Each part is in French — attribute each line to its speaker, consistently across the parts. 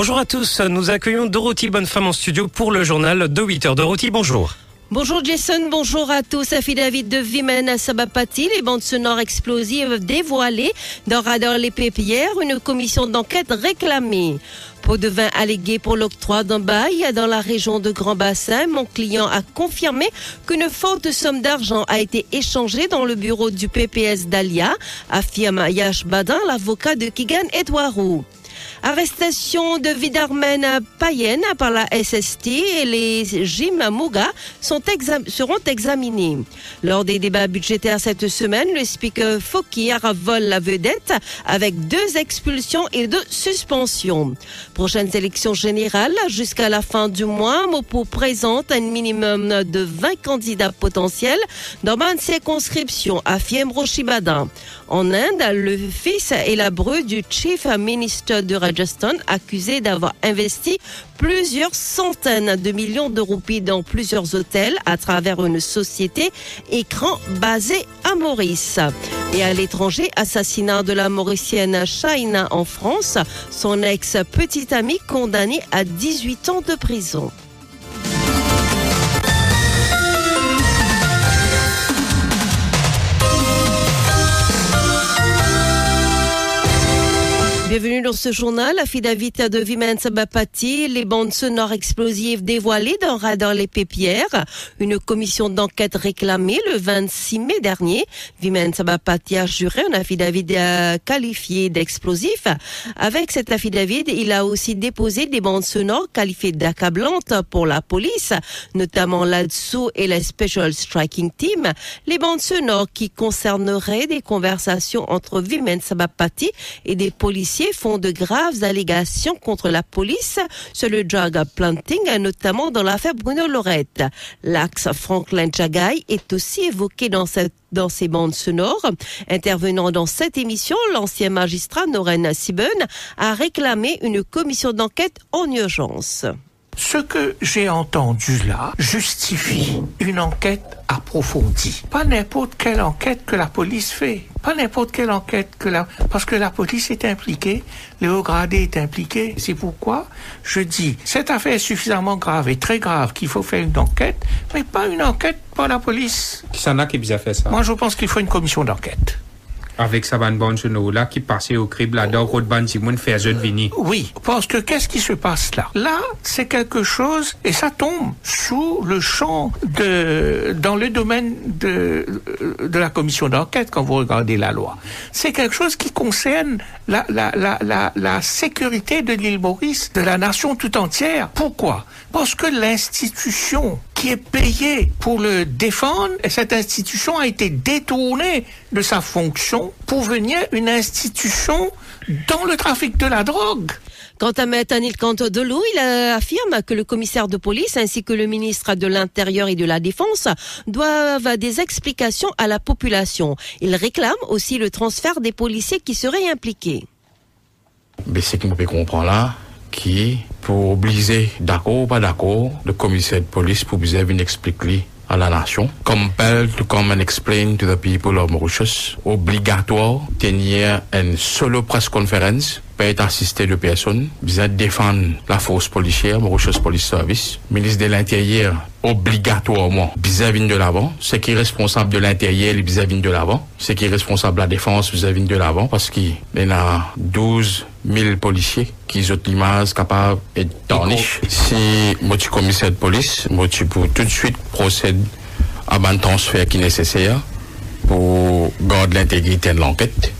Speaker 1: Bonjour à tous, nous accueillons Dorothy Bonnefemme en studio pour le journal de 8h. Dorothy, bonjour.
Speaker 2: Bonjour Jason, bonjour à tous. Afi David de Vimen à Sabapati, les bandes sonores explosives dévoilées dans Radar Les Pépières, une commission d'enquête réclamée. Pot de vin allégué pour l'octroi d'un bail dans la région de Grand Bassin. Mon client a confirmé qu'une forte somme d'argent a été échangée dans le bureau du PPS d'Alia, affirme Yash Badin, l'avocat de Kigan Edouarou. Arrestation de Vidarmen Payen par la SST et les Jim sont seront examinés. Lors des débats budgétaires cette semaine, le speaker Fokir vole la vedette avec deux expulsions et deux suspensions. Prochaines élections générales, jusqu'à la fin du mois, Mopo présente un minimum de 20 candidats potentiels dans ma circonscription, affirme Roshibada. En Inde, le fils et la du chief minister de Rajasthan, accusé d'avoir investi plusieurs centaines de millions de roupies dans plusieurs hôtels à travers une société écran basée à Maurice. Et à l'étranger, assassinat de la Mauricienne Shaina en France, son ex-petite amie condamnée à 18 ans de prison. Bienvenue dans ce journal. Affidavit de Vimen Sabapati, les bandes sonores explosives dévoilées dans Radar Les Pépières. Une commission d'enquête réclamée le 26 mai dernier. Vimen Sabapati a juré un affidavit qualifié d'explosif. Avec cet affidavit, il a aussi déposé des bandes sonores qualifiées d'accablantes pour la police, notamment l'ADSO et la Special Striking Team. Les bandes sonores qui concerneraient des conversations entre Vimen Sabapati et des policiers font de graves allégations contre la police sur le drug planting, notamment dans l'affaire Bruno Lorette. L'axe Franklin Jagai est aussi évoqué dans cette ces bandes sonores. Intervenant dans cette émission, l'ancien magistrat Noren Sibben a réclamé une commission d'enquête en urgence.
Speaker 3: Ce que j'ai entendu là justifie une enquête approfondie. Pas n'importe quelle enquête que la police fait. Pas n'importe quelle enquête que la... Parce que la police est impliquée, le haut gradé est impliqué. C'est pourquoi je dis, cette affaire est suffisamment grave et très grave qu'il faut faire une enquête, mais pas une enquête par la police.
Speaker 4: Qui s'en a qui a fait ça
Speaker 3: Moi, je pense qu'il faut une commission d'enquête
Speaker 4: avec sa bande là qui passait au crible là dans route bande Simon vini.
Speaker 3: Oui, parce que qu'est-ce qui se passe là? Là, c'est quelque chose et ça tombe sous le champ de dans le domaine de de la commission d'enquête quand vous regardez la loi. C'est quelque chose qui concerne la la la la, la sécurité de l'île Maurice, de la nation tout entière. Pourquoi? Parce que l'institution qui est payée pour le défendre, et cette institution a été détournée de sa fonction pour venir une institution dans le trafic de la drogue.
Speaker 2: Quant à M. Anil Delou, il affirme que le commissaire de police ainsi que le ministre de l'Intérieur et de la Défense doivent des explications à la population. Il réclame aussi le transfert des policiers qui seraient impliqués.
Speaker 5: Mais ce qu'on peut comprendre là, qui, pour obliger d'accord ou pas d'accord, le commissaire de police pour vous expliquer à la nation. Compelled to come and explain to the people of Mauritius, obligatoire, tenir a solo press conference peut être assisté de personnes. Vous défendre la force policière, Mauritius Police Service. Ministre de l'Intérieur, obligatoirement, vis-à-vis de l'avant. Ce qui est responsable de l'intérieur, vis-à-vis de l'avant. Ce qui est responsable de la défense, vis-à-vis de l'avant. Parce qu'il y a 12 000 policiers qui ont l'image capable d'être tarnish. Si moi tu commissaire de police, moi tu peux tout de suite procéder à un transfert qui est nécessaire pour garder l'intégrité de l'enquête.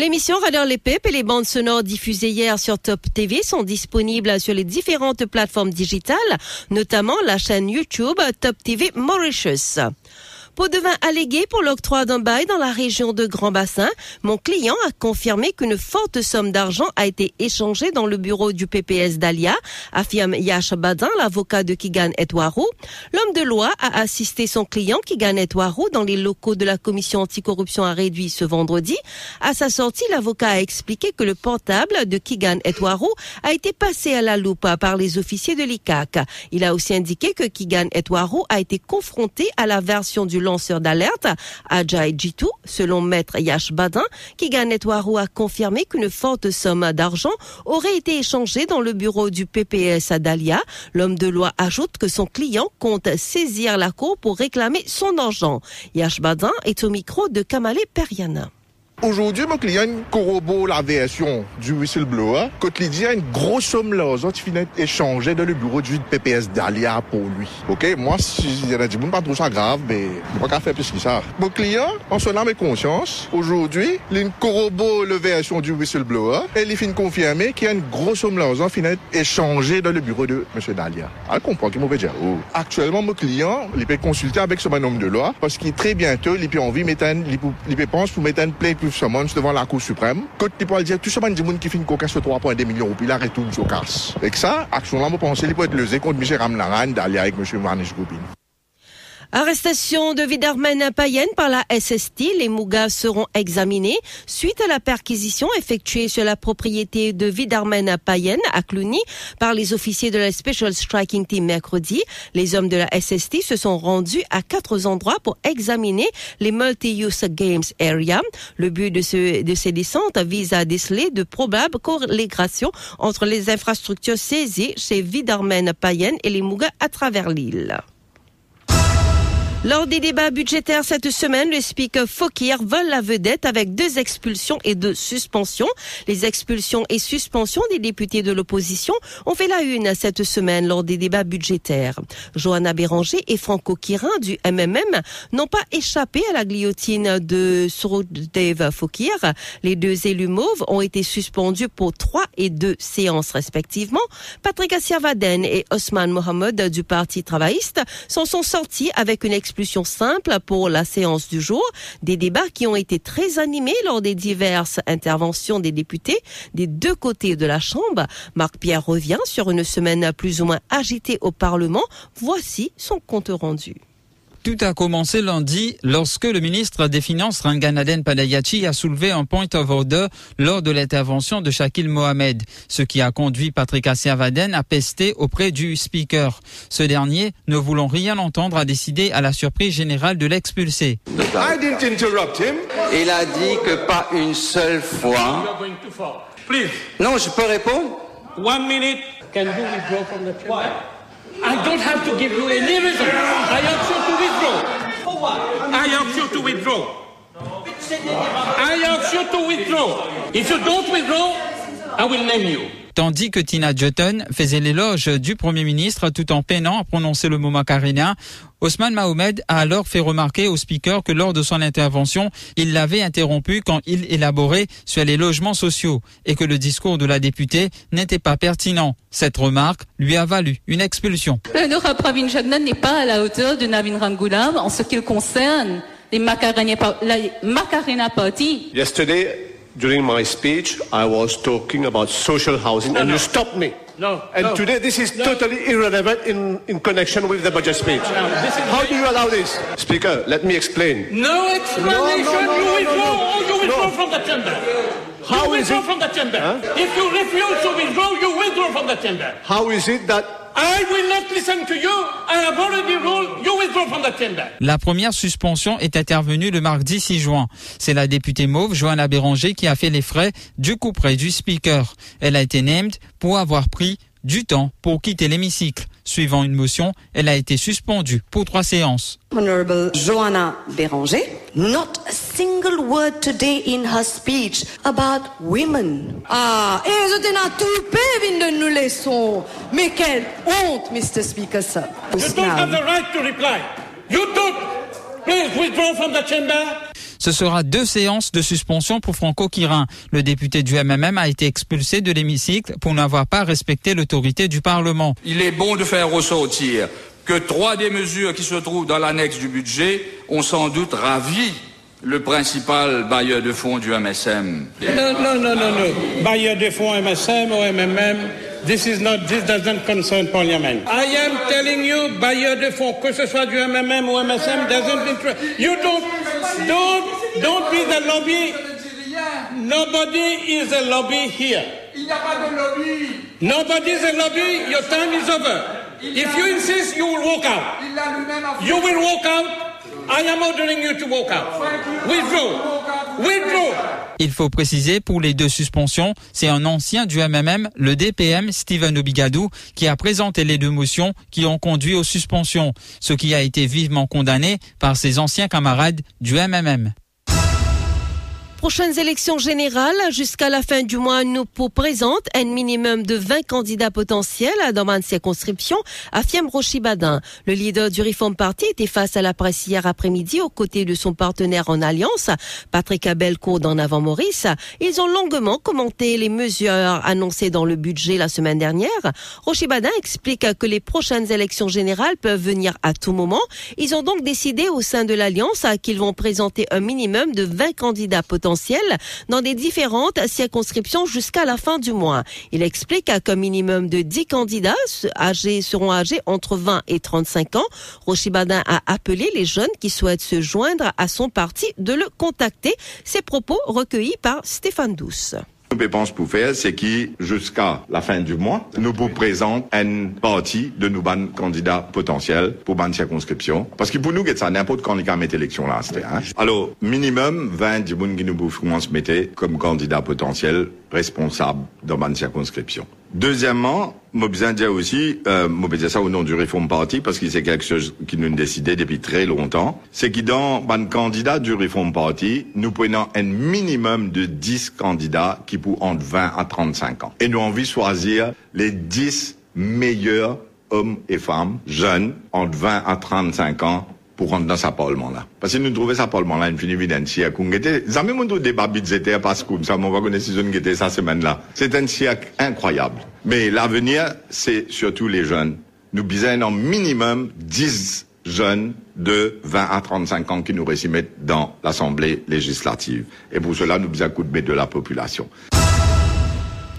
Speaker 2: L'émission Radar les Pep et les bandes sonores diffusées hier sur Top TV sont disponibles sur les différentes plateformes digitales, notamment la chaîne YouTube Top TV Mauritius. Pot de vin allégué pour l'octroi d'un bail dans la région de Grand Bassin. Mon client a confirmé qu'une forte somme d'argent a été échangée dans le bureau du PPS d'Alia, affirme Yash Badin, l'avocat de Kigan Etwaru. L'homme de loi a assisté son client Kigan Etwaru dans les locaux de la commission anticorruption à réduit ce vendredi. À sa sortie, l'avocat a expliqué que le portable de Kigan Etwaru a été passé à la loupe par les officiers de l'ICAC. Il a aussi indiqué que Kigan Etwaru a été confronté à la version du lanceur d'alerte, Ajay Jitu, selon maître Yash Badin, Kiga Netwaru a confirmé qu'une forte somme d'argent aurait été échangée dans le bureau du PPS à Dalia. L'homme de loi ajoute que son client compte saisir la cour pour réclamer son argent. Yash Badin est au micro de Kamale Periana.
Speaker 6: Aujourd'hui, mon client corrobore la version du whistleblower. Quand il dit une grosse somme l'argent qui finit échangé dans le bureau du PPS d'Alia pour lui. Ok, moi, si a dit, pas trop ça grave, mais je pas qu'à faire plus que ça. Mon client, en son âme et conscience, aujourd'hui, il corrobore la version du whistleblower et il finit confirmer qu'il y a une grosse somme l'argent qui finit échangé dans le bureau de M. Dalia. Elle comprend qu'il m'a dire, oh. Actuellement, mon client, il peut consulter avec son homme de loi parce qu'il très bientôt, il peut envie il peut penser pour mettre un plainte summons devant la Cour suprême. Quand tu peux dire, tout ce monde qui une cocasse de 3,2 millions, puis il arrête tout sur casse. Et ça, action-là, je pense qu'il peut être lésé contre Michel Ramnaran d'aller avec M. Manish Goubin.
Speaker 2: Arrestation de Vidarmen Payen par la SST. Les Mougas seront examinés suite à la perquisition effectuée sur la propriété de Vidarmen Payen à Cluny par les officiers de la Special Striking Team mercredi. Les hommes de la SST se sont rendus à quatre endroits pour examiner les multi-use games area. Le but de, ce, de ces descentes vise à déceler de probables corrélations entre les infrastructures saisies chez Vidarmen Payen et les Mougas à travers l'île. Lors des débats budgétaires cette semaine, le speaker Fokir vole la vedette avec deux expulsions et deux suspensions. Les expulsions et suspensions des députés de l'opposition ont fait la une cette semaine lors des débats budgétaires. Johanna Béranger et Franco Quirin du MMM n'ont pas échappé à la guillotine de Dave Fokir. Les deux élus mauves ont été suspendus pour trois et deux séances respectivement. Patrick Assiavaden et Osman Mohamed du Parti travailliste s'en sont sortis avec une simple pour la séance du jour. Des débats qui ont été très animés lors des diverses interventions des députés des deux côtés de la Chambre. Marc Pierre revient sur une semaine plus ou moins agitée au Parlement. Voici son compte rendu.
Speaker 7: Tout a commencé lundi lorsque le ministre des Finances Ranganaden Padayachi a soulevé un point of order lors de l'intervention de Shakil Mohamed, ce qui a conduit Patrick Assiavaden à pester auprès du speaker. Ce dernier, ne voulant rien entendre, a décidé à la surprise générale de l'expulser.
Speaker 8: Il a dit que pas une seule fois. Non, je peux répondre.
Speaker 9: One minute. Can you withdraw from the chair? I don't have to give you any reason. I ask you to withdraw. I ask you to withdraw. I ask you to withdraw. If you don't withdraw, I will name you.
Speaker 7: Tandis que Tina Jutton faisait l'éloge du Premier ministre tout en peinant à prononcer le mot macarena, Osman Mahomed a alors fait remarquer au speaker que lors de son intervention, il l'avait interrompu quand il élaborait sur les logements sociaux et que le discours de la députée n'était pas pertinent. Cette remarque lui a valu une expulsion.
Speaker 10: L'honorable Pravin Jagnan n'est pas à la hauteur de Navin en ce qui concerne les Macarena, la Macarena Party.
Speaker 11: Yesterday, during my speech, I was talking about social housing,
Speaker 9: No,
Speaker 11: and
Speaker 9: no.
Speaker 11: you stopped me.
Speaker 9: No,
Speaker 11: And
Speaker 9: no.
Speaker 11: today, this is
Speaker 9: No.
Speaker 11: totally irrelevant in, in connection with the budget speech.
Speaker 9: this is
Speaker 11: How do you allow this? Speaker, let me explain.
Speaker 9: No explanation.
Speaker 11: No, no, no,
Speaker 9: you
Speaker 11: no,
Speaker 9: withdraw
Speaker 11: no, no.
Speaker 9: or you withdraw
Speaker 11: No.
Speaker 9: from the chamber.
Speaker 11: How
Speaker 9: you
Speaker 11: is
Speaker 9: withdraw
Speaker 11: it-
Speaker 9: from the chamber.
Speaker 11: Huh?
Speaker 9: If you refuse to withdraw, you withdraw from the chamber.
Speaker 11: How is it that
Speaker 7: La première suspension est intervenue le mardi 6 juin. C'est la députée mauve Johanna Béranger qui a fait les frais du coup près du speaker. Elle a été named pour avoir pris du temps pour quitter l'hémicycle. Suivant une motion, elle a été suspendue pour trois séances.
Speaker 12: Honorable Joanna Béranger, not a single word today in her speech about women. Ah, et je t'en ai tout nous laissons. Mais quelle honte, Mr. Speaker, sir.
Speaker 9: You don't have the right to reply. You don't. Please withdraw from the chamber.
Speaker 7: Ce sera deux séances de suspension pour Franco Quirin. Le député du MMM a été expulsé de l'hémicycle pour n'avoir pas respecté l'autorité du Parlement.
Speaker 13: Il est bon de faire ressortir que trois des mesures qui se trouvent dans l'annexe du budget ont sans doute ravi le principal bailleur de fonds du MSM.
Speaker 9: No, no, no, no, no. Bailleur de fonds MSM or MMM, this is not, this doesn't concern Parliament. I am telling you, bailleur de fonds, que ce soit du MMM ou MSM, doesn't interest. You don't, don't, don't be the lobby. Nobody is a lobby here.
Speaker 13: Il n'y a pas de lobby.
Speaker 9: Nobody is a lobby. Your time is over. If you insist, you will walk out.
Speaker 13: Il a lui-même
Speaker 9: You will walk out. I am ordering you to walk out. Withdraw. Withdraw.
Speaker 7: Il faut préciser pour les deux suspensions, c'est un ancien du MMM, le DPM Steven Obigadou, qui a présenté les deux motions qui ont conduit aux suspensions, ce qui a été vivement condamné par ses anciens camarades du MMM.
Speaker 2: Prochaines élections générales, jusqu'à la fin du mois, nous présente un minimum de 20 candidats potentiels dans ma circonscription, affirme Rochibadin. Le leader du Reform Party était face à la presse hier après-midi aux côtés de son partenaire en alliance, Patrick Abelco d'en avant Maurice. Ils ont longuement commenté les mesures annoncées dans le budget la semaine dernière. Rochibadin explique que les prochaines élections générales peuvent venir à tout moment. Ils ont donc décidé au sein de l'alliance qu'ils vont présenter un minimum de 20 candidats potentiels dans des différentes circonscriptions jusqu'à la fin du mois. Il explique qu'un minimum de 10 candidats âgés seront âgés entre 20 et 35 ans. Rochibadin a appelé les jeunes qui souhaitent se joindre à son parti de le contacter. Ces propos recueillis par Stéphane Douce.
Speaker 14: Nous pensons pour faire, c'est qui, jusqu'à la fin du mois, nous vous présente une partie de nos candidats potentiels pour ban circonscription. Parce que pour nous, ça n'importe quand les mettre élection là, hein. Alors, minimum 20 du qui nous commence mettre comme candidat potentiel responsable dans ban circonscription. Deuxièmement, dire aussi, euh, ça au nom du Reform Party parce que c'est quelque chose qui nous décidé depuis très longtemps, c'est que dans le candidat du Reform Party, nous prenons un minimum de 10 candidats qui pour entre 20 à 35 ans. Et nous avons envie de choisir les 10 meilleurs hommes et femmes jeunes entre 20 à 35 ans pour rentrer dans sa parlement là. Parce que nous trouvons ça parlement là une fin évidence à Kungete. Jamais mon débat budgétaire parce que ça on va connaître si je était ça semaine là. C'est un siècle incroyable. Mais l'avenir c'est surtout les jeunes. Nous besoin en minimum 10 jeunes de 20 à 35 ans qui nous mettre dans l'Assemblée législative. Et pour cela, nous besoin coup de de la population.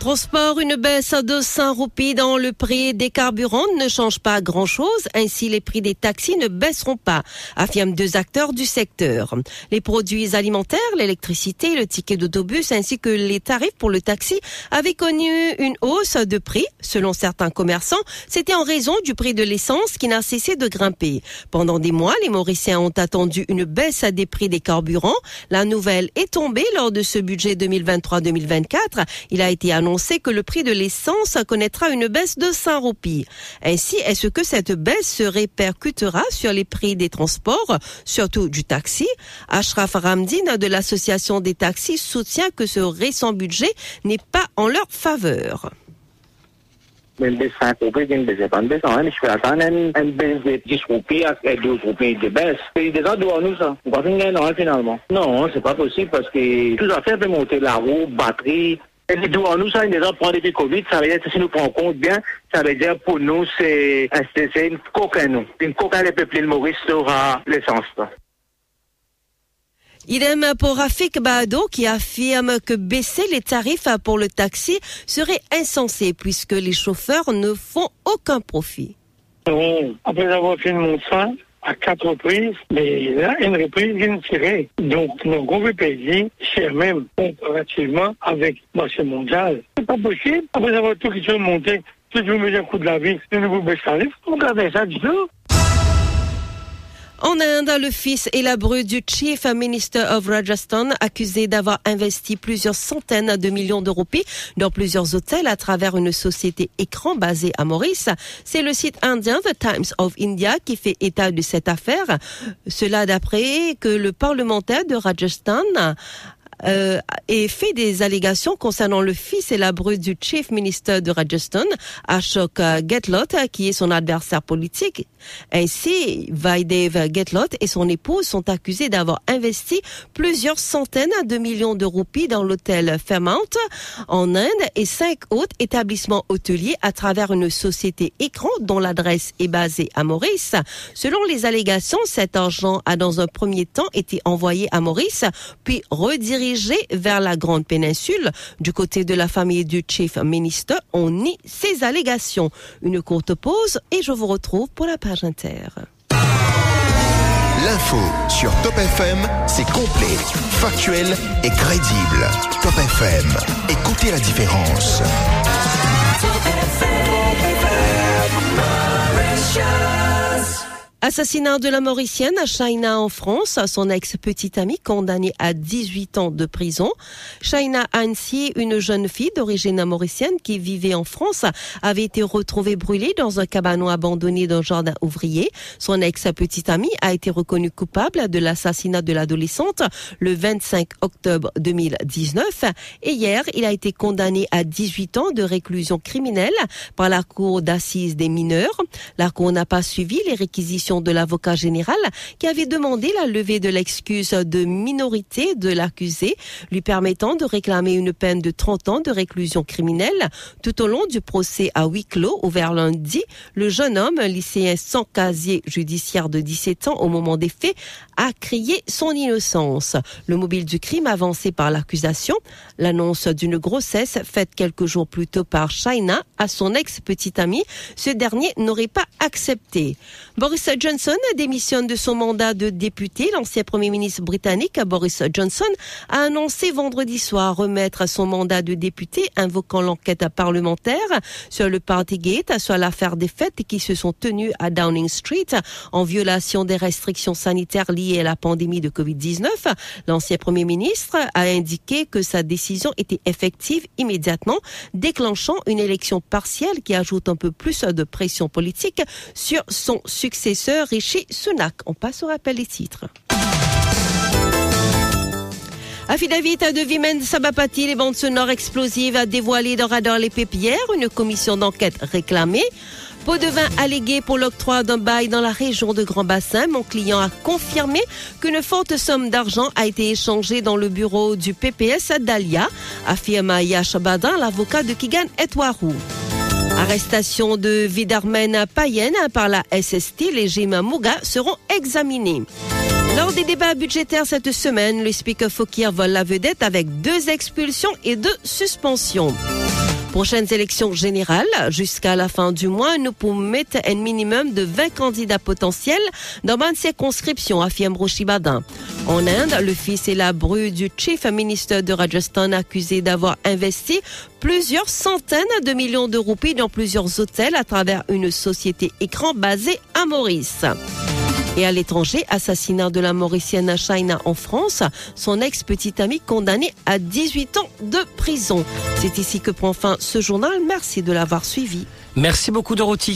Speaker 2: Transport, une baisse de 5 roupies dans le prix des carburants ne change pas grand-chose. Ainsi, les prix des taxis ne baisseront pas, affirment deux acteurs du secteur. Les produits alimentaires, l'électricité, le ticket d'autobus ainsi que les tarifs pour le taxi avaient connu une hausse de prix. Selon certains commerçants, c'était en raison du prix de l'essence qui n'a cessé de grimper. Pendant des mois, les Mauriciens ont attendu une baisse des prix des carburants. La nouvelle est tombée lors de ce budget 2023-2024. Il a été annoncé sait que le prix de l'essence connaîtra une baisse de 5 roupies. Ainsi, est-ce que cette baisse se répercutera sur les prix des transports, surtout du taxi? Ashraf Ramdin de l'association des taxis soutient que ce récent budget n'est pas en leur faveur.
Speaker 15: une baisse 5 roupies, une baisse pas une baisse, hein, je peux attendre une baisse de 10 roupies et 12 roupies de baisse. C'est déjà devant ça. On va finir finalement. Non, c'est pas possible parce que tout à fait monter la roue, batterie, et devant nous, ça, déjà, prendre depuis Covid, ça veut dire, si nous prenons compte bien, ça veut dire pour nous, c'est une coquin, nous. Une coquin, les peuples de Maurice sera l'essence.
Speaker 2: Idem pour Rafik Baado qui affirme que baisser les tarifs pour le taxi serait insensé puisque les chauffeurs ne font aucun profit.
Speaker 16: Après avoir fait mon train, à quatre reprises, mais là, une reprise de tirer. Donc, nos gros pays, c'est même comparativement avec le marché mondial. C'est pas possible. Après avoir tout qui se monté, si je vous mets un coup de la vie, de nouveau baisse tarif, regardez ça du tout.
Speaker 2: En Inde, le fils et la bru du Chief Minister of Rajasthan, accusé d'avoir investi plusieurs centaines de millions de roupies dans plusieurs hôtels à travers une société écran basée à Maurice. C'est le site indien The Times of India qui fait état de cette affaire. Cela d'après que le parlementaire de Rajasthan euh, et fait des allégations concernant le fils et la bru du Chief Minister de Rajasthan, Ashok Getlot, qui est son adversaire politique. Ainsi, Vaidev Getlot et son épouse sont accusés d'avoir investi plusieurs centaines de millions de roupies dans l'hôtel Fairmount en Inde et cinq autres établissements hôteliers à travers une société écran dont l'adresse est basée à Maurice. Selon les allégations, cet argent a dans un premier temps été envoyé à Maurice, puis redirigé vers la Grande Péninsule. Du côté de la famille du Chief Minister, on nie ces allégations. Une courte pause et je vous retrouve pour la page inter.
Speaker 17: L'info sur Top FM, c'est complet, factuel et crédible. Top FM, écoutez la différence.
Speaker 2: Assassinat de la Mauricienne à Shaina en France, son ex-petite amie condamnée à 18 ans de prison. Shaina Annecy, une jeune fille d'origine mauricienne qui vivait en France, avait été retrouvée brûlée dans un cabanon abandonné d'un jardin ouvrier. Son ex-petite amie a été reconnue coupable de l'assassinat de l'adolescente le 25 octobre 2019 et hier, il a été condamné à 18 ans de réclusion criminelle par la Cour d'assises des mineurs. La Cour n'a pas suivi les réquisitions de l'avocat général qui avait demandé la levée de l'excuse de minorité de l'accusé, lui permettant de réclamer une peine de 30 ans de réclusion criminelle. Tout au long du procès à huis clos ouvert lundi, le jeune homme, lycéen sans casier judiciaire de 17 ans au moment des faits, a crié son innocence. Le mobile du crime avancé par l'accusation, l'annonce d'une grossesse faite quelques jours plus tôt par Shaina à son ex-petite amie, ce dernier n'aurait pas accepté. Boris Johnson démissionne de son mandat de député. L'ancien Premier ministre britannique Boris Johnson a annoncé vendredi soir remettre son mandat de député, invoquant l'enquête parlementaire sur le Partygate, sur l'affaire des fêtes qui se sont tenues à Downing Street en violation des restrictions sanitaires liées à la pandémie de Covid-19. L'ancien Premier ministre a indiqué que sa décision était effective immédiatement, déclenchant une élection partielle qui ajoute un peu plus de pression politique sur son successeur Rishi Sunak. On passe au rappel des titres. Affidavit de Vimen Sabapati, les bandes sonores explosives a dévoilé dans Radar les Pépières, une commission d'enquête réclamée. Pot de vin allégué pour l'octroi d'un bail dans la région de Grand Bassin. Mon client a confirmé qu'une forte somme d'argent a été échangée dans le bureau du PPS à Dalia, affirme Yash Badin, l'avocat de Kigan Etwarou. Arrestation de Vidarmen Payen par la SST, les Jima Mouga seront examinés. Lors des débats budgétaires cette semaine, le speaker Fokir vole la vedette avec deux expulsions et deux suspensions. Prochaines élections générales, jusqu'à la fin du mois, nous pouvons mettre un minimum de 20 candidats potentiels dans ma circonscription, affirme Roshibadin. En Inde, le fils et la bru du chief minister de Rajasthan accusé d'avoir investi plusieurs centaines de millions de roupies dans plusieurs hôtels à travers une société écran basée à Maurice. Et à l'étranger, assassinat de la Mauricienne China en France, son ex-petite amie condamnée à 18 ans de prison. C'est ici que prend fin ce journal. Merci de l'avoir suivi.
Speaker 1: Merci beaucoup Dorothy.